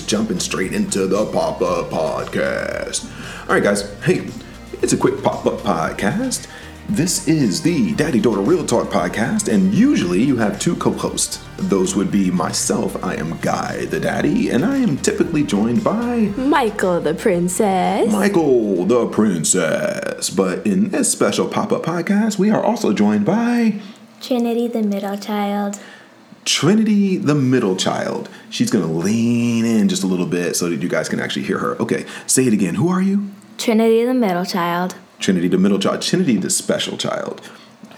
game. We're just jumping straight into the pop up podcast. All right, guys. Hey, it's a quick pop up podcast. This is the Daddy Daughter Real Talk podcast, and usually you have two co hosts. Those would be myself, I am Guy the Daddy, and I am typically joined by Michael the Princess. Michael the Princess. But in this special pop up podcast, we are also joined by Trinity, the middle child. Trinity the middle child. She's gonna lean in just a little bit so that you guys can actually hear her. Okay, say it again. Who are you? Trinity, the middle child. Trinity the middle child. Trinity the special child.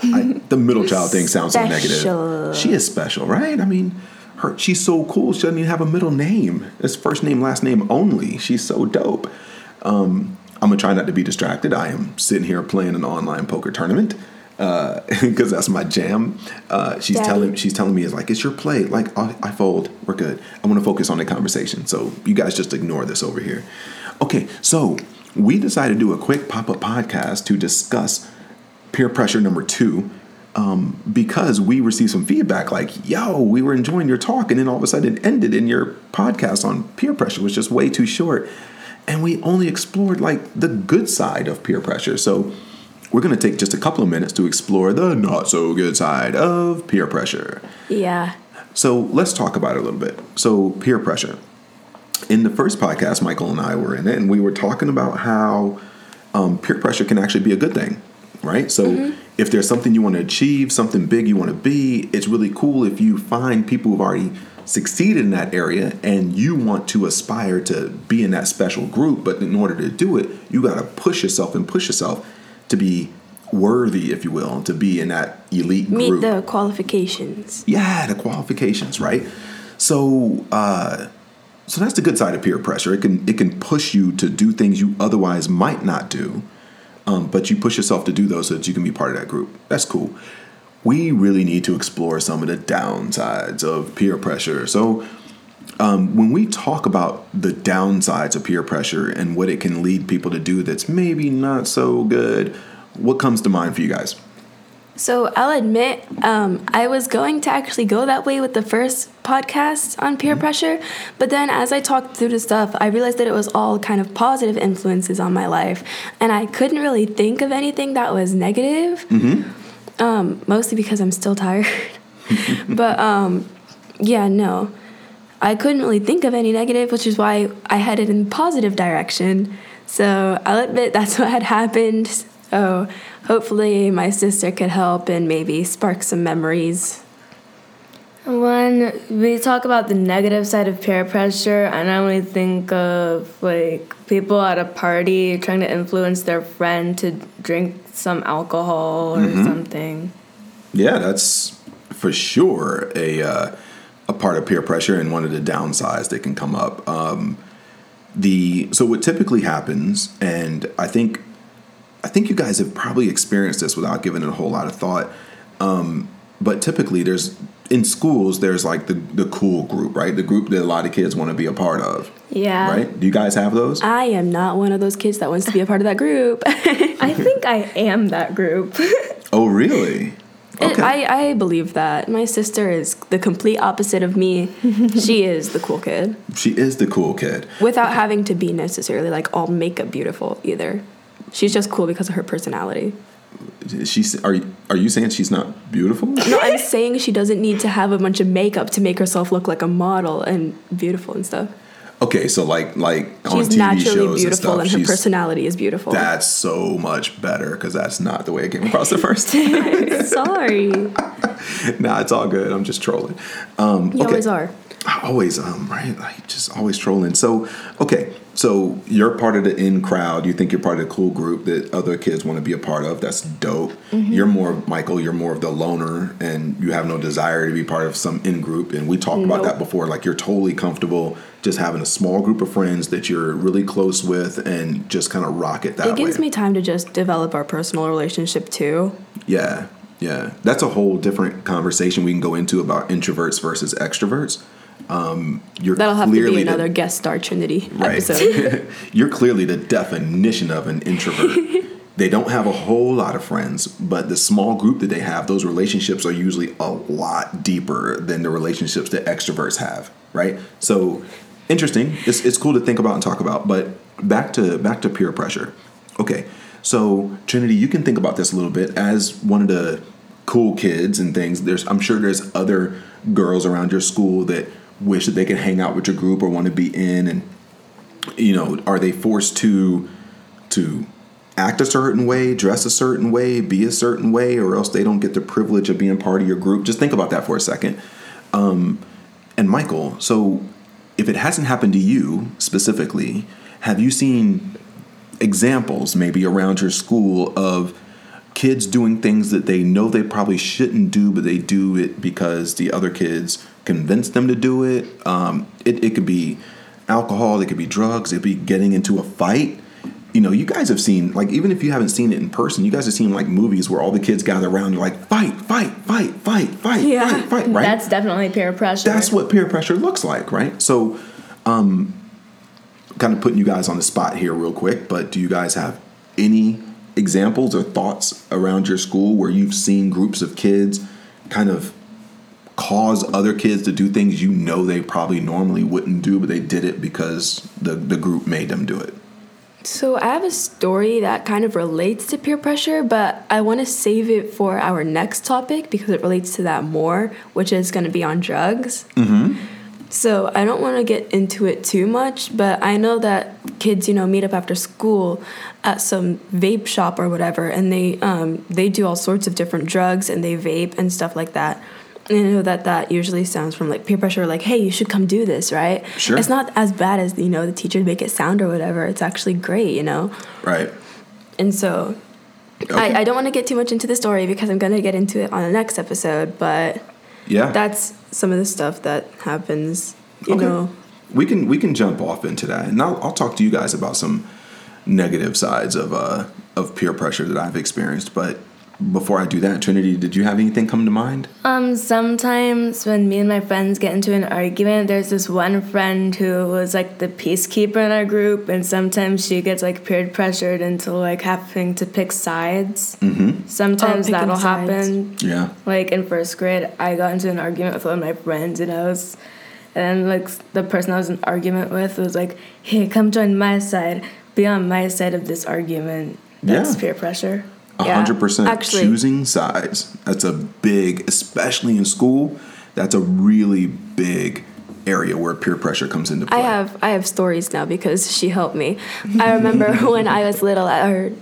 I, the middle child thing sounds so negative. She is special, right? I mean, her she's so cool. She doesn't even have a middle name. It's first name, last name only. She's so dope. Um, I'm gonna try not to be distracted. I am sitting here playing an online poker tournament because that's my jam. Uh, she's Daddy. telling she's telling me it's like it's your play. Like I, I fold, we're good. I want to focus on the conversation, so you guys just ignore this over here. Okay, so we decided to do a quick pop up podcast to discuss peer pressure number two. Um, because we received some feedback like, yo, we were enjoying your talk, and then all of a sudden it ended, and your podcast on peer pressure was just way too short. And we only explored like the good side of peer pressure. So we're going to take just a couple of minutes to explore the not so good side of peer pressure. Yeah. So let's talk about it a little bit. So, peer pressure. In the first podcast, Michael and I were in it, and we were talking about how um, peer pressure can actually be a good thing, right? So, if there's something you want to achieve, something big you want to be, it's really cool if you find people who've already succeeded in that area and you want to aspire to be in that special group. But in order to do it, you got to push yourself and push yourself to be worthy, if you will, to be in that elite Meet group. Meet the qualifications. yeah the qualifications right? So uh so that's the good side of peer pressure. It can it can push you to do things you otherwise might not do um, but you push yourself to do those so that you can be part of that group. That's cool. We really need to explore some of the downsides of peer pressure. So um, when we talk about the downsides of peer pressure and what it can lead people to do that's maybe not so good what comes to mind for you guys So I'll admit, um, I was going to actually go that way with the first podcast on peer pressure, but then as I talked through the stuff, I realized that it was all kind of positive influences on my life, and I couldn't really think of anything that was negative. Um, mostly because I'm still tired. but um, yeah, no, I couldn't really think of any negative, which is why I headed in the positive direction. So I'll admit that's what had happened. So hopefully my sister could help and maybe spark some memories. When we talk about the negative side of peer pressure, I normally think of like people at a party trying to influence their friend to drink some alcohol or something. Yeah, that's for sure a uh, a part of peer pressure and one of the downsides that can come up. Um, the so what typically happens, and I think I think you guys have probably experienced this without giving it a whole lot of thought. Um, but typically, there's in schools there's like the the cool group, right? The group that a lot of kids want to be a part of, Yeah. right? Do you guys have those? I am not one of those kids that wants to be a part of that group. I think I am that group. oh, really? It- I, I believe that. My sister is the complete opposite of me. she is the cool kid she is the cool kid. without having to be necessarily like all makeup beautiful either. She's just cool because of her personality. She's are are you saying she's not beautiful? No, I'm saying she doesn't need to have a bunch of makeup to make herself look like a model and beautiful and stuff. Okay, so like like on She's TV naturally shows and beautiful stuff, and her personality is beautiful. That's so much better because that's not the way it came across the first. time. Sorry. nah, it's all good. I'm just trolling. Um, You okay. always are. I Always, um, right? Like just always trolling. So, okay, so you're part of the in crowd. You think you're part of the cool group that other kids want to be a part of. That's dope. Mm-hmm. You're more Michael. You're more of the loner, and you have no desire to be part of some in group. And we talked about that before. Like you're totally comfortable just having a small group of friends that you're really close with, and just kind of rock it that It gives way. me time to just develop our personal relationship too. Yeah, yeah. That's a whole different conversation we can go into about introverts versus extroverts. Um, you're That'll have to be the- another guest star Trinity right. episode. you're clearly the definition of an introvert. they don't have a whole lot of friends, but the small group that they have, those relationships are usually a lot deeper than the relationships that extroverts have, right? So interesting. It's, it's cool to think about and talk about. But back to back to peer pressure. Okay, so Trinity, you can think about this a little bit as one of the cool kids and things. There's I'm sure there's other girls around your school that wish that they could hang out with your group or want to be in and you know are they forced to to act a certain way dress a certain way be a certain way or else they don't get the privilege of being part of your group? Just think about that for a second. Um, and michael so if it hasn't happened to you specifically have you seen examples maybe around your school of kids doing things that they know they probably shouldn't do, but they do it because the other kids convince them to do it. Um, it, it could be alcohol, it could be drugs, it could be getting into a fight. You know, you guys have seen, like, even if you haven't seen it in person, you guys have seen, like, movies where all the kids gather around, you're like, fight, fight, fight, fight, fight, Yeah. fight, fight, right? That's definitely peer pressure. That's what peer pressure looks like, right? So, um, kind of putting you guys on the spot here, real quick, but do you guys have any examples or thoughts around your school where you've seen groups of kids kind of cause other kids to do things you know they probably normally wouldn't do, but they did it because the, the group made them do it? So I have a story that kind of relates to peer pressure, but I want to save it for our next topic because it relates to that more, which is going to be on drugs. Mm-hmm. So I don't want to get into it too much, but I know that kids, you know, meet up after school at some vape shop or whatever, and they um, they do all sorts of different drugs and they vape and stuff like that. And I know that that usually sounds from like peer pressure, like, "Hey, you should come do this," right? Sure. It's not as bad as you know the teachers make it sound or whatever. It's actually great, you know. Right. And so, Okay. I, I don't want to get too much into the story because I'm gonna get into it on the next episode. But yeah. that's some of the stuff that happens, you Okay. know. we can we can jump off into that, and I'll, I'll talk to you guys about some negative sides of uh of peer pressure that I've experienced. But before I do that, Trinity, did you have anything come to mind? Um, sometimes when me and my friends get into an argument, there's this one friend who was like the peacekeeper in our group, and sometimes she gets like peer pressured into like having to pick sides. Mm-hmm. Sometimes Oh, that'll sides. happen. Yeah. Like in first grade, I got into an argument with one of my friends, and I was, and then like the person I was in argument with was like, "Hey, come join my side. Be on my side of this argument." That's Yeah. peer pressure. Yeah, hundred percent actually- choosing sides. That's a big, especially in school. That's a really big area where peer pressure comes into play. I have I have stories now because she helped me. I remember when I was little, or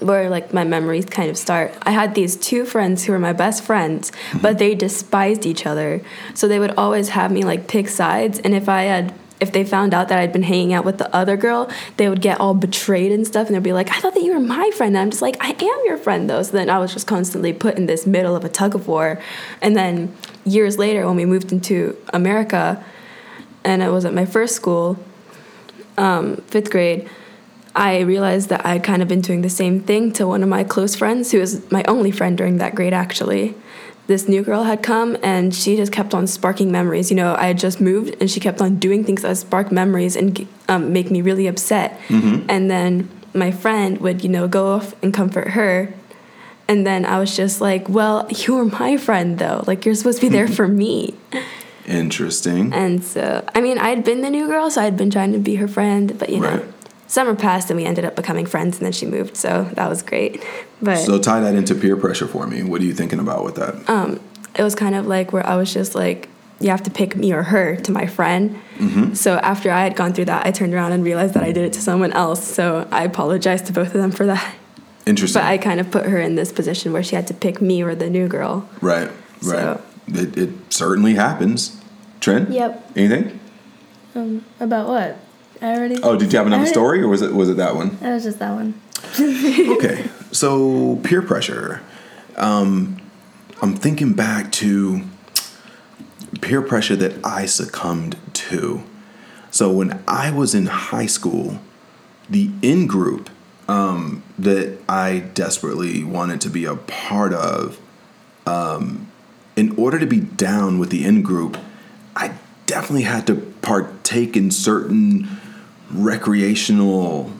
where like my memories kind of start. I had these two friends who were my best friends, but mm-hmm. they despised each other. So they would always have me like pick sides, and if I had if they found out that I'd been hanging out with the other girl, they would get all betrayed and stuff, and they'd be like, "I thought that you were my friend." And I'm just like, "I am your friend, though." So then I was just constantly put in this middle of a tug of war, and then years later, when we moved into America, and I was at my first school, um, fifth grade, I realized that I'd kind of been doing the same thing to one of my close friends, who was my only friend during that grade, actually. This new girl had come and she just kept on sparking memories. You know, I had just moved and she kept on doing things that spark memories and um, make me really upset. And then my friend would, you know, go off and comfort her. And then I was just like, well, you're my friend though. Like, you're supposed to be there for me. Interesting. And so, I mean, I'd been the new girl, so I'd been trying to be her friend, but you know, Right. Summer passed and we ended up becoming friends, and then she moved, so that was great. But So tie that into peer pressure for me. What are you thinking about with that? um, it was kind of like where I was just like, you have to pick me or her to my friend. So after I had gone through that, I turned around and realized that I did it to someone else. So I apologized to both of them for that. Interesting. But I kind of put her in this position where she had to pick me or the new girl. right. Right. So- It, it certainly happens. Trent. Yep. Anything? Um, about what? I already. Oh, did you have another story, or was it was it that one? That was just that one. okay, so peer pressure. Um, I'm thinking back to peer pressure that I succumbed to. So when I was in high school, the in group um, that I desperately wanted to be a part of, um, in order to be down with the in group, I definitely had to partake in certain recreational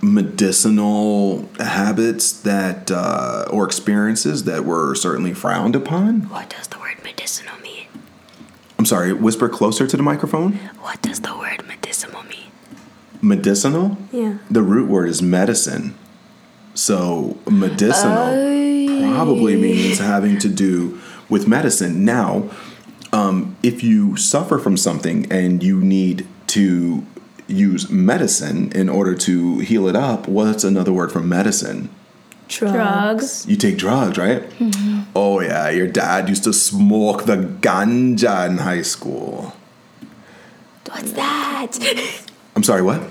medicinal habits that uh, or experiences that were certainly frowned upon. What does the word medicinal mean? I'm sorry, whisper closer to the microphone. What does the word medicinal mean? Medicinal? Yeah. The root word is medicine. So medicinal probably means having to do with medicine. Now, um, if you suffer from something and you need to use medicine in order to heal it up, what's another word for medicine? Drugs. You take drugs, right? Mm-hmm. Oh yeah, your dad used to smoke the ganja in high school. What's that? I'm sorry, what?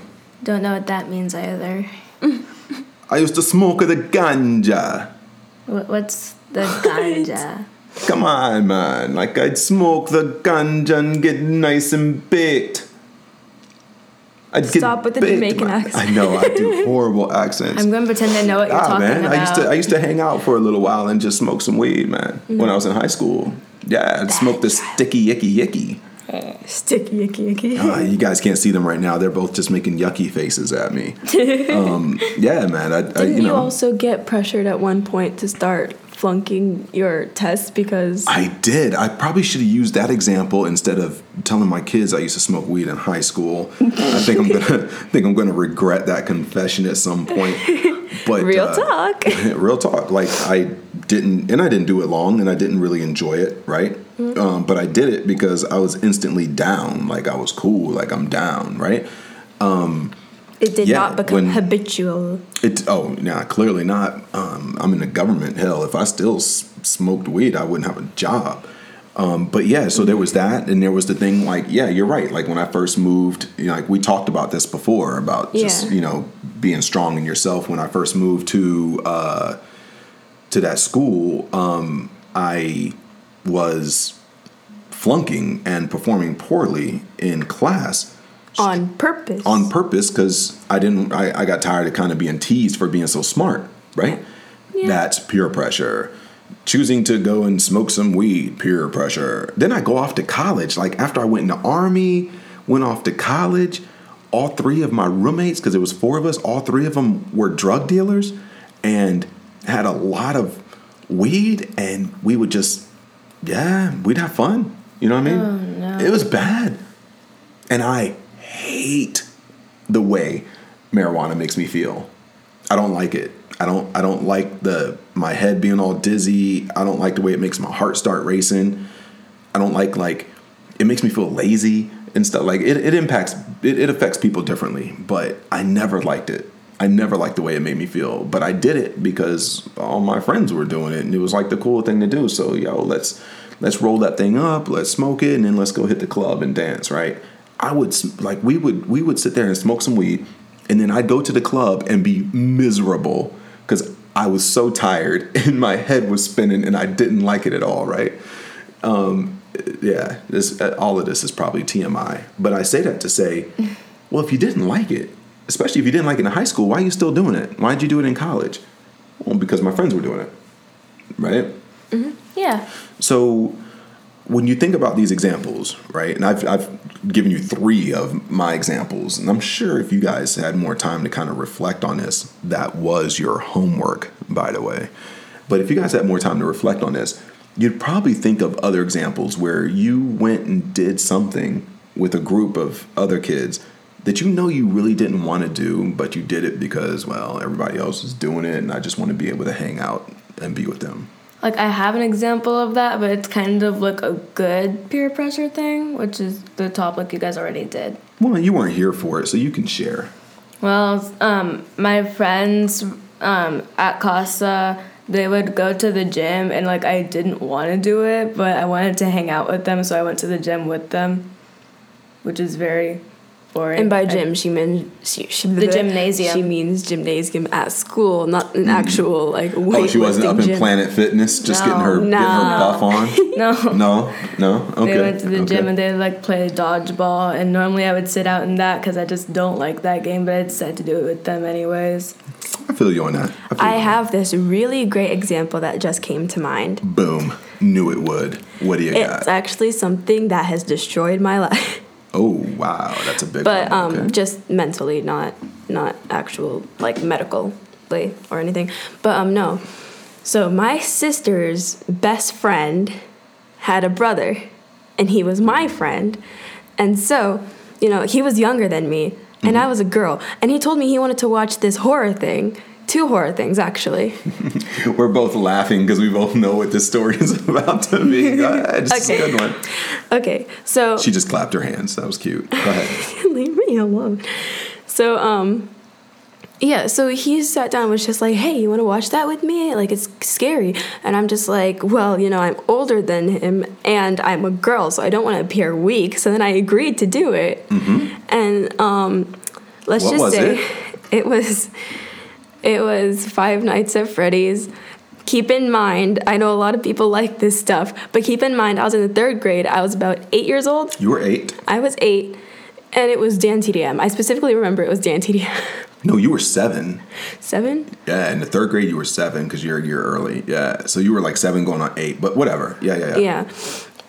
Don't know what that means either. I used to smoke the ganja. What's the ganja? Come on, man. Like I'd smoke the ganja and get nice and baked. I'd get Stop with the Jamaican accent. I know I do horrible accents. I'm going to pretend I know what you're ah, talking man. about. I used to I used to hang out for a little while and just smoke some weed, man. When I was in high school. Yeah, I'd smoke the sticky yicky yicky. Sticky icky icky. Uh, you guys can't see them right now. They're both just making yucky faces at me. Um, yeah, man. I, I Didn't you you, know. also get pressured at one point to start flunking your test because I did. I probably should have used that example instead of telling my kids I used to smoke weed in high school. I think I'm gonna think I'm gonna regret that confession at some point. But real uh, talk. real talk. Like I didn't, and I didn't do it long, and I didn't really enjoy it, right? Mm-hmm. Um, but I did it because I was instantly down. Like I was cool. Like I'm down, right? It did Yeah, not become when- habitual. It oh nah, clearly not. Um, I'm in the government. Hell, if I still s- smoked weed, I wouldn't have a job. Um, but yeah, so there was that, and there was the thing like, yeah, you're right. Like when I first moved, you know, like we talked about this before about just Yeah. you know being strong in yourself. When I first moved to uh, to that school, um, I was flunking and performing poorly in class On purpose. on purpose because I didn't. I, I got tired of kind of being teased for being so smart, right? yeah. That's peer pressure. Choosing to go and smoke some weed, peer pressure. Then I go off to college. Like after I went in the army, went off to college. All three of my roommates, because it was four of us, all three of them were drug dealers, and had a lot of weed, and we would just, yeah, we'd have fun. You know what I mean? Oh, no. It was bad and I hate the way marijuana makes me feel. I don't like it. I don't I don't like the my head being all dizzy. I don't like the way it makes my heart start racing. I don't like like it makes me feel lazy and stuff like it, it impacts it, it affects people differently, but I never liked it. I never liked the way it made me feel, but I did it because all my friends were doing it and it was like the cool thing to do. So, yo, let's let's roll that thing up, let's smoke it and then let's go hit the club and dance, right? I would like we would we would sit there and smoke some weed and then I'd go to the club and be miserable cuz I was so tired and my head was spinning and I didn't like it at all, right? Um yeah, this uh, all of this is probably TMI, but I say that to say, well, if you didn't like it, especially if you didn't like it in high school, why are you still doing it? Why did you do it in college? Well, because my friends were doing it, right? Yeah. So when you think about these examples, right, and I've, I've given you three of my examples, and I'm sure if you guys had more time to kind of reflect on this, that was your homework, by the way. But if you guys had more time to reflect on this, you'd probably think of other examples where you went and did something with a group of other kids that you know you really didn't want to do, but you did it because, well, everybody else is doing it, and I just want to be able to hang out and be with them. Like I have an example of that, but it's kind of like a good peer pressure thing, which is the topic you guys already did. Well, you weren't here for it, so you can share. Well, um, my friends um, at Casa, they would go to the gym, and like I didn't want to do it, but I wanted to hang out with them, so I went to the gym with them, which is very boring. And by I- gym, she means she, she The gymnasium. She means gymnasium at school, not an mm-hmm. actual like weightlifting Oh, she wasn't up in. Planet Fitness, just getting her No. getting her buff on. no. No, no, okay. They went to the okay. gym and they like play dodgeball, and normally I would sit out in that because I just don't like that game, but I decided to do it with them anyways. I feel you on that. I, feel I you. have this really great example that just came to mind. Boom. Knew it would. What do you It's got? It's actually something that has destroyed my life, oh wow, that's a big but one. um, okay. just mentally, not not actual like medically or anything. But um, no. So my sister's best friend had a brother, and he was my friend. And so, you know, he was younger than me, and Mm-hmm. I was a girl. And he told me he wanted to watch this horror thing. Two horror things, actually. We're both laughing because we both know what this story is about to be. Go ahead. It's Okay. a good one. Okay, so She just clapped her hands. That was cute. Go ahead. leave me alone. So, um, yeah, so he sat down and was just like, hey, you want to watch that with me? Like, it's scary. And I'm just like, well, you know, I'm older than him and I'm a girl, so I don't want to appear weak. So then I agreed to do it. Mm-hmm. And, um, let's What just say it? it was, it was Five Nights at Freddy's. Keep in mind, I know a lot of people like this stuff, but keep in mind, I was in the third grade. I was about eight years old. You were eight. I was eight, and it was Dan TDM. I specifically remember it was Dan TDM. No, you were seven. Seven? Yeah, in the third grade, you were seven because you're a year early. Yeah, so you were like seven going on eight, but whatever. Yeah, yeah, yeah. Yeah.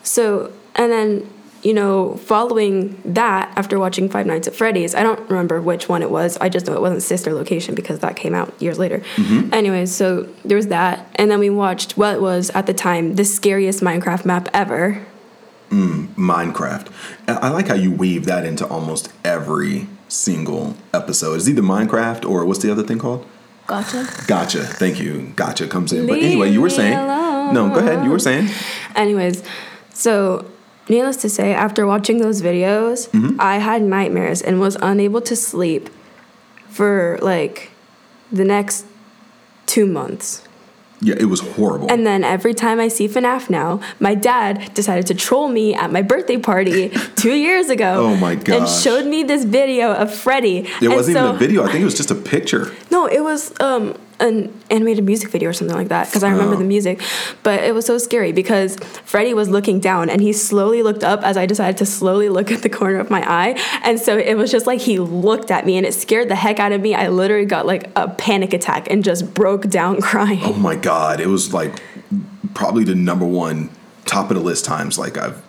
So, and then, you know, following that, after watching Five Nights at Freddy's, I don't remember which one it was. I just know it wasn't Sister Location because that came out years later. Mm-hmm. Anyways, so there was that. And then we watched what was, at the time, the scariest Minecraft map ever. Mm, Minecraft. I I like how you weave that into almost every single episode. It's either Minecraft or what's the other thing called? Gacha. Gacha. Thank you. Gacha comes in. but anyway, you were me saying. alone. No, go ahead. You were saying. Anyways, so needless to say, after watching those videos, I had nightmares and was unable to sleep for like the next two months. Yeah, it was horrible. And then every time I see FNAF now, my dad decided to troll me at my birthday party two years ago. Oh my god! And showed me this video of Freddy. it And wasn't so- even a video. I think it was just a picture. No, it was um, an animated music video or something like that because I remember Oh. the music. But it was so scary because Freddy was looking down and he slowly looked up as I decided to slowly look at the corner of my eye. And so it was just like he looked at me and it scared the heck out of me. I literally got like a panic attack and just broke down crying. Oh my god, it was like probably the number one top of the list times. Like I've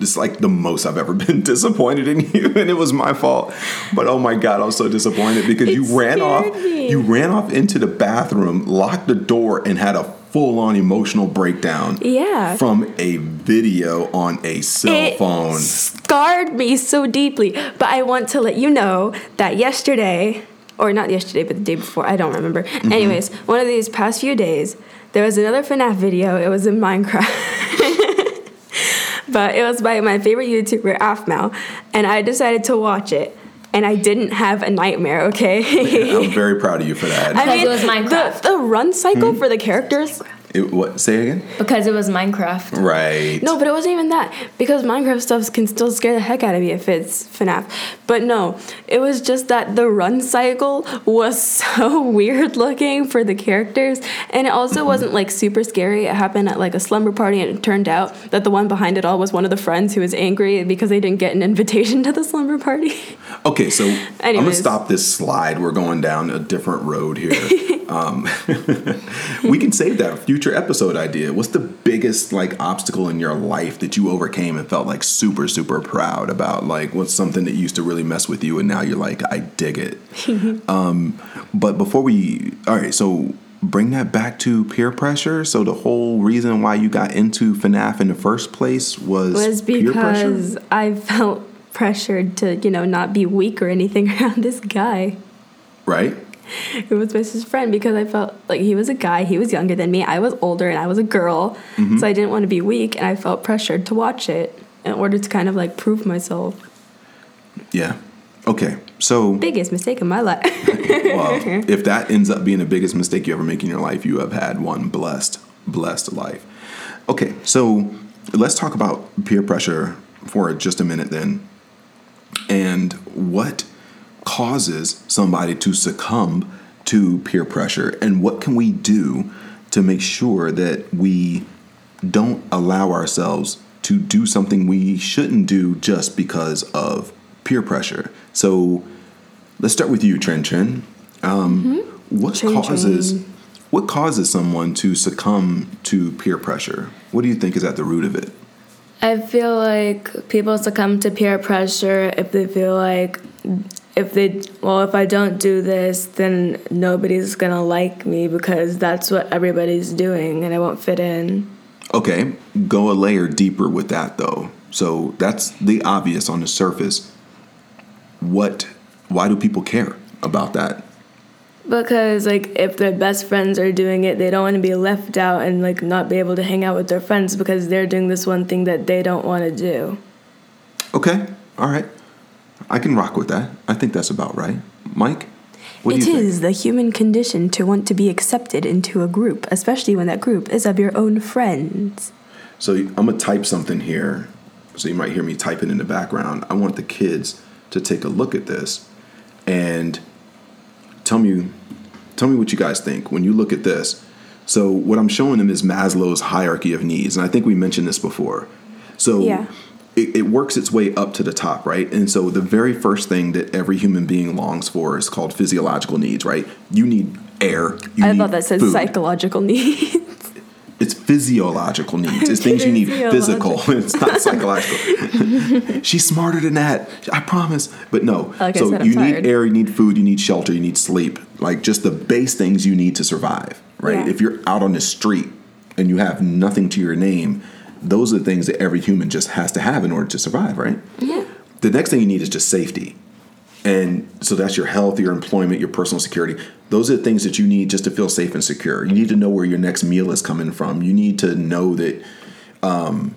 it's like the most I've ever been disappointed in you, and it was my fault. But oh my god, I was so disappointed because It you ran off. me. You ran off into the bathroom, locked the door, and had a full on emotional breakdown. Yeah. From a video on a cell it phone. scarred me so deeply. But I want to let you know that yesterday, or not yesterday, but the day before, I don't remember. Mm-hmm. Anyways, one of these past few days, there was another FNAF video. It was in Minecraft. but it was by my favorite YouTuber, Aphmau. And I decided to watch it. And I didn't have a nightmare, okay? I'm very proud of you for that. I Because it was Minecraft. The, the run cycle Hmm? for the characters It- what? Say it again. Because it was Minecraft. Right. No, but it wasn't even that because Minecraft stuff can still scare the heck out of me if it's FNAF. But no, it was just that the run cycle was so weird looking for the characters, and it also wasn't like super scary. It happened at like a slumber party, and it turned out that the one behind it all was one of the friends who was angry because they didn't get an invitation to the slumber party. Okay, so I'm gonna stop this slide. We're going down a different road here. Um, we can save that future episode idea. What's the biggest like obstacle in your life that you overcame and felt like super super proud about? Like, what's something that used to really mess with you and now you're like, I dig it. um, but before we, all right, so. Bring that back to peer pressure. So the whole reason why you got into FNAF in the first place was, was because I felt pressured to, you know, not be weak or anything around this guy. right? It was my best friend because I felt like he was a guy, he was younger than me, I was older, and I was a girl. Mm-hmm. So I didn't want to be weak, and I felt pressured to watch it in order to kind of like prove myself. Yeah. Okay. So Biggest mistake in my life. well, if that ends up being the biggest mistake you ever make in your life, you have had one blessed, blessed life. Okay, so let's talk about peer pressure for just a minute then. And what causes somebody to succumb to peer pressure, and what can we do to make sure that we don't allow ourselves to do something we shouldn't do just because of peer pressure? So let's start with you, Tren Tren. Um, What Tren causes Tren. what causes someone to succumb to peer pressure? What do you think is at the root of it? I feel like people succumb to peer pressure if they feel like if they well if I don't do this then nobody's gonna like me because that's what everybody's doing and I won't fit in. Okay, go a layer deeper with that though. So that's the obvious on the surface. What? Why do people care about that? Because like if their best friends are doing it, they don't want to be left out and like not be able to hang out with their friends because they're doing this one thing that they don't want to do. Okay, all right. I can rock with that. I think that's about right. Mike, what It do you is the human condition to want to be accepted into a group, especially when that group is of your own friends. So I'm gonna type something here. So you might hear me typing in the background. I want the kids to take a look at this and tell me tell me what you guys think when you look at this. So what I'm showing them is Maslow's hierarchy of needs, and I think we mentioned this before. So Yeah. It, it works its way up to the top, right? And so the very first thing that every human being longs for is called physiological needs, right? You need air. You I need thought that said food. psychological needs. It's physiological needs. It's things you need physical. it's not psychological. She's smarter than that. I promise. But no. Like so said, you tired. need air, you need food, you need shelter, you need sleep. Like just the base things you need to survive, right? Yeah. If you're out on the street and you have nothing to your name, those are the things that every human just has to have in order to survive, right? yeah. The next thing you need is just safety. And so that's your health, your employment, your personal security. Those are the things that you need just to feel safe and secure. You need to know where your next meal is coming from. You need to know that um,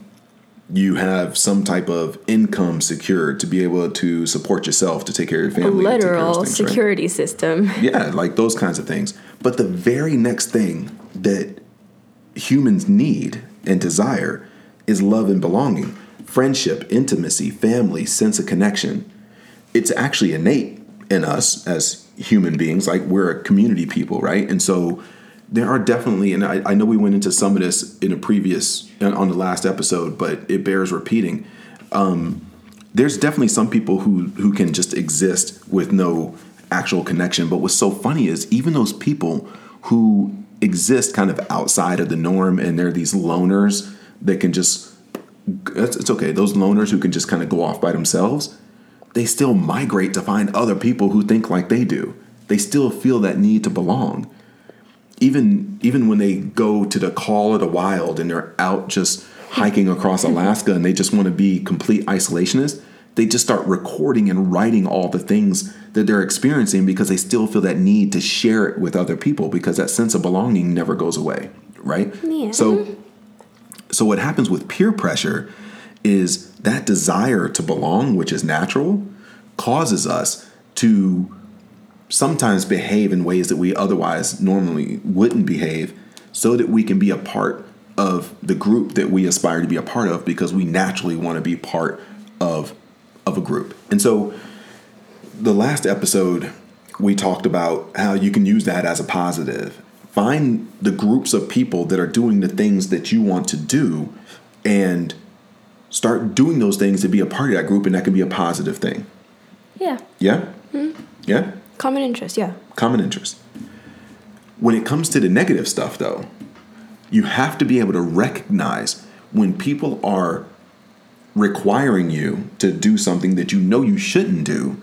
you have some type of income secured to be able to support yourself, to take care of your family. to take care of literal things, right? security system. Yeah, like those kinds of things. But the very next thing that humans need and desire is love and belonging, friendship, intimacy, family, sense of connection. It's actually innate in us as human beings. Like we're a community people, right? And so there are definitely, and I, I know we went into some of this in a previous, on the last episode, but it bears repeating um, there's definitely some people who who can just exist with no actual connection. But what's so funny is even those people who exist kind of outside of the norm and they're these loners that can just it's, it's okay. Those loners who can just kind of go off by themselves, they still migrate to find other people who think like they do. They still feel that need to belong. Even even when they go to the call of the wild and they're out just hiking across Alaska and they just want to be complete isolationists, they just start recording and writing all the things that they're experiencing because they still feel that need to share it with other people because that sense of belonging never goes away, right? Yeah. So so what happens with peer pressure is that desire to belong, which is natural, causes us to sometimes behave in ways that we otherwise normally wouldn't behave so that we can be a part of the group that we aspire to be a part of because we naturally want to be part of of a group. And so the last episode we talked about how you can use that as a positive. Find the groups of people that are doing the things that you want to do and start doing those things to be a part of that group and that can be a positive thing. Yeah. Yeah? Hmm. Yeah? Common interest, yeah. common interest. When it comes to the negative stuff, though, you have to be able to recognize when people are requiring you to do something that you know you shouldn't do.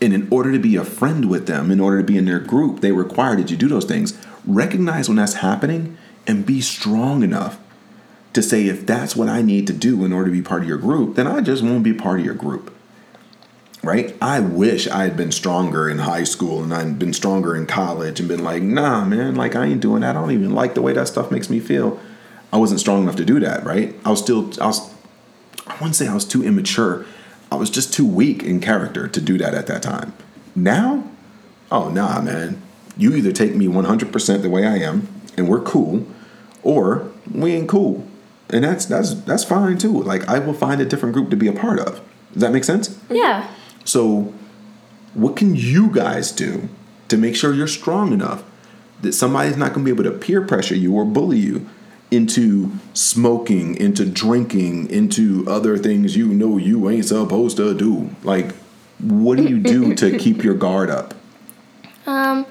And in order to be a friend with them, in order to be in their group, they require that you do those things. Recognize when that's happening and be strong enough to say, if that's what I need to do in order to be part of your group, then I just won't be part of your group right? I wish I had been stronger in high school and I'd been stronger in college and been like, nah, man, like I ain't doing that. I don't even like the way that stuff makes me feel. I wasn't strong enough to do that, right? I was still, I was, I wouldn't say I was too immature. I was just too weak in character to do that at that time. Now, oh, nah, man. You either take me 100% the way I am and we're cool, or we ain't cool. And that's that's that's fine too. Like I will find a different group to be a part of. Does that make sense? Yeah. So, what can you guys do to make sure you're strong enough that somebody's not going to be able to peer pressure you or bully you into smoking, into drinking, into other things you know you ain't supposed to do? Like, what do you do to keep your guard up? Um,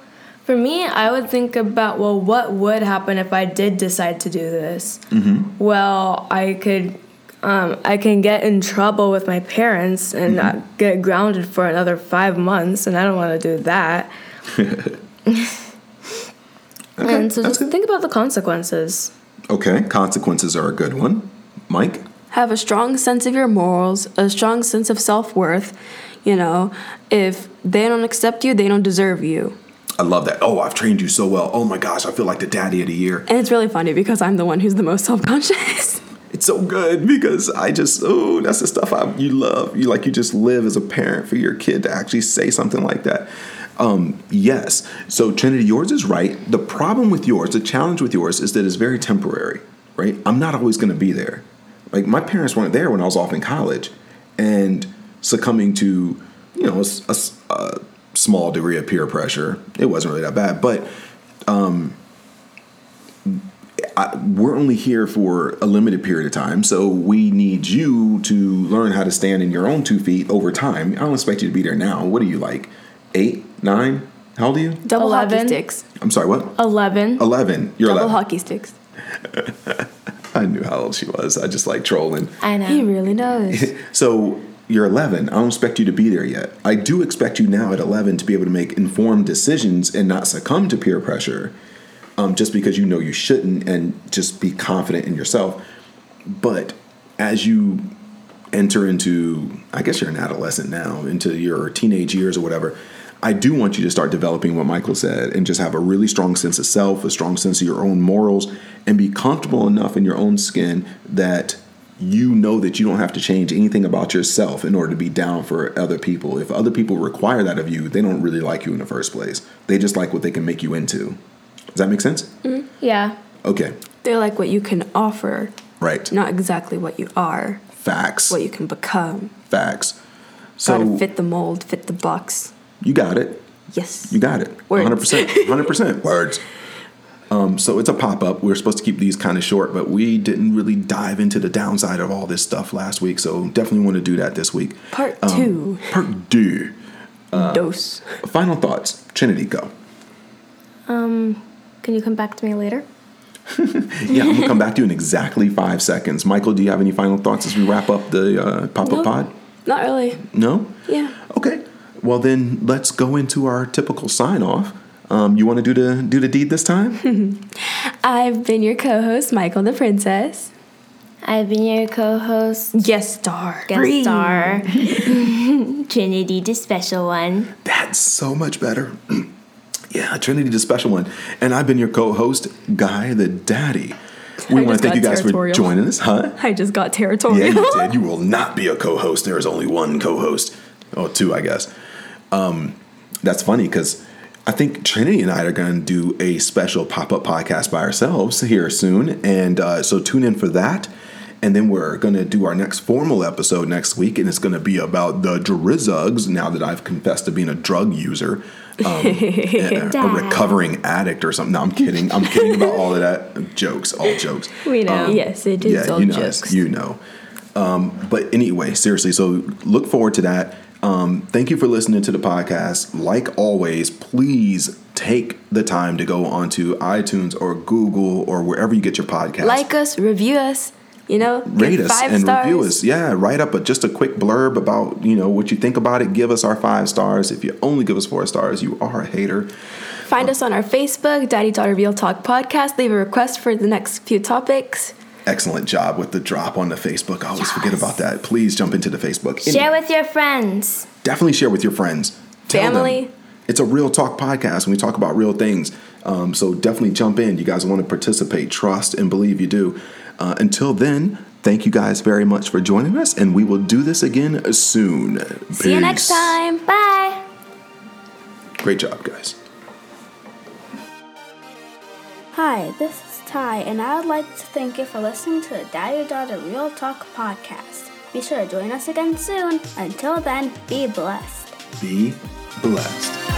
for me, I would think about well, what would happen if I did decide to do this? Mm-hmm. Well, I could, um, I can get in trouble with my parents and Mm-hmm. get grounded for another five months, and I don't want to do that. and so just good. think about the consequences. Okay, consequences are a good one. Mike? have a strong sense of your morals, a strong sense of self worth. You know, if they don't accept you, they don't deserve you. I love that. Oh, I've trained you so well. Oh my gosh, I feel like the daddy of the year. And it's really funny because I'm the one who's the most self conscious. It's so good because I just oh, that's the stuff I you love. You like you just live as a parent for your kid to actually say something like that. Um, yes. So Trinity, yours is right. The problem with yours, the challenge with yours, is that it's very temporary. Right? I'm not always going to be there. Like my parents weren't there when I was off in college, and succumbing to you know a, a, a small degree of peer pressure. It wasn't really that bad, but um, I, we're only here for a limited period of time, so we need you to learn how to stand in your own two feet over time. I don't expect you to be there now. What are you like, eight, nine? How old are you? Double hockey sticks. I'm sorry, what? 11. Eleven. You're Double eleven. hockey sticks. I knew how old she was. I just like trolling. I know. He really knows. So you're 11. I don't expect you to be there yet. I do expect you now at 11 to be able to make informed decisions and not succumb to peer pressure um, just because you know you shouldn't and just be confident in yourself. But as you enter into, I guess you're an adolescent now, into your teenage years or whatever, I do want you to start developing what Michael said and just have a really strong sense of self, a strong sense of your own morals, and be comfortable enough in your own skin that you know that you don't have to change anything about yourself in order to be down for other people. If other people require that of you, they don't really like you in the first place. They just like what they can make you into. Does that make sense? Mm-hmm. Yeah. Okay, They're like what you can offer, right. not exactly what you are, Facts. what you can become. Facts. Gotta So fit the mold, fit the box. you got it. Yes. You got it. Words. 100%. 100%. Words. Um, so it's a pop up. We're supposed to keep these kind of short, but we didn't really dive into the downside of all this stuff last week. So definitely want to do that this week. Part Um, two. Part two. Dose. Final thoughts. Trinity, go. Um, can you come back to me later? Yeah, I'm gonna come back to you in exactly five seconds. Michael, do you have any final thoughts as we wrap up the uh, pop up No. pod? Not really. No. Yeah. Okay. Well, then let's go into our typical sign off. Um, you want to do the do the deed this time? I've been your co-host, Michael the Princess. I've been your co-host, Guest star. guest Bree. star, Trinity, the special one. That's so much better. yeah, Trinity, the special one, and I've been your co-host, Guy the Daddy. We I want to thank you guys for joining us, huh? I just got territorial. Yeah, you did. You will not be a co-host. There is only one co-host. Oh, two, I guess. Um, that's funny because I think Trinity and I are going to do a special pop-up podcast by ourselves here soon, and uh, so tune in for that. And then we're going to do our next formal episode next week, and it's going to be about the Drizzugs. Now that I've confessed to being a drug user, um, a, a recovering addict or something. No, I'm kidding. I'm kidding about all of that. Jokes, all jokes. We know. yes, it is all you know, jokes. You know. Um, but anyway, seriously, so look forward to that. Um, thank you for listening to the podcast. Like always, please take the time to go onto iTunes or Google or wherever you get your podcast. like us, review us. You know, Rate us five and stars. review us. Yeah, write up a, just a quick blurb about you know what you think about it. Give us our five stars. If you only give us four stars, you are a hater. Find us on our Facebook, Daddy Daughter Real Talk Podcast. Leave a request for the next few topics. Excellent job with the drop on the Facebook. I always forget about that. Please jump into the Facebook. Share with your friends. definitely share with your friends Tell them. Family. it's a real talk podcast and we talk about real things um, so definitely jump in you guys want to participate trust and believe you do uh, until then thank you guys very much for joining us and we will do this again soon See you next time. Bye. great job guys Hi, this is Ty, and I would like to thank you for listening to the Daddy Daughter Real Talk podcast. Be sure to join us again soon. Until then, be blessed. be blessed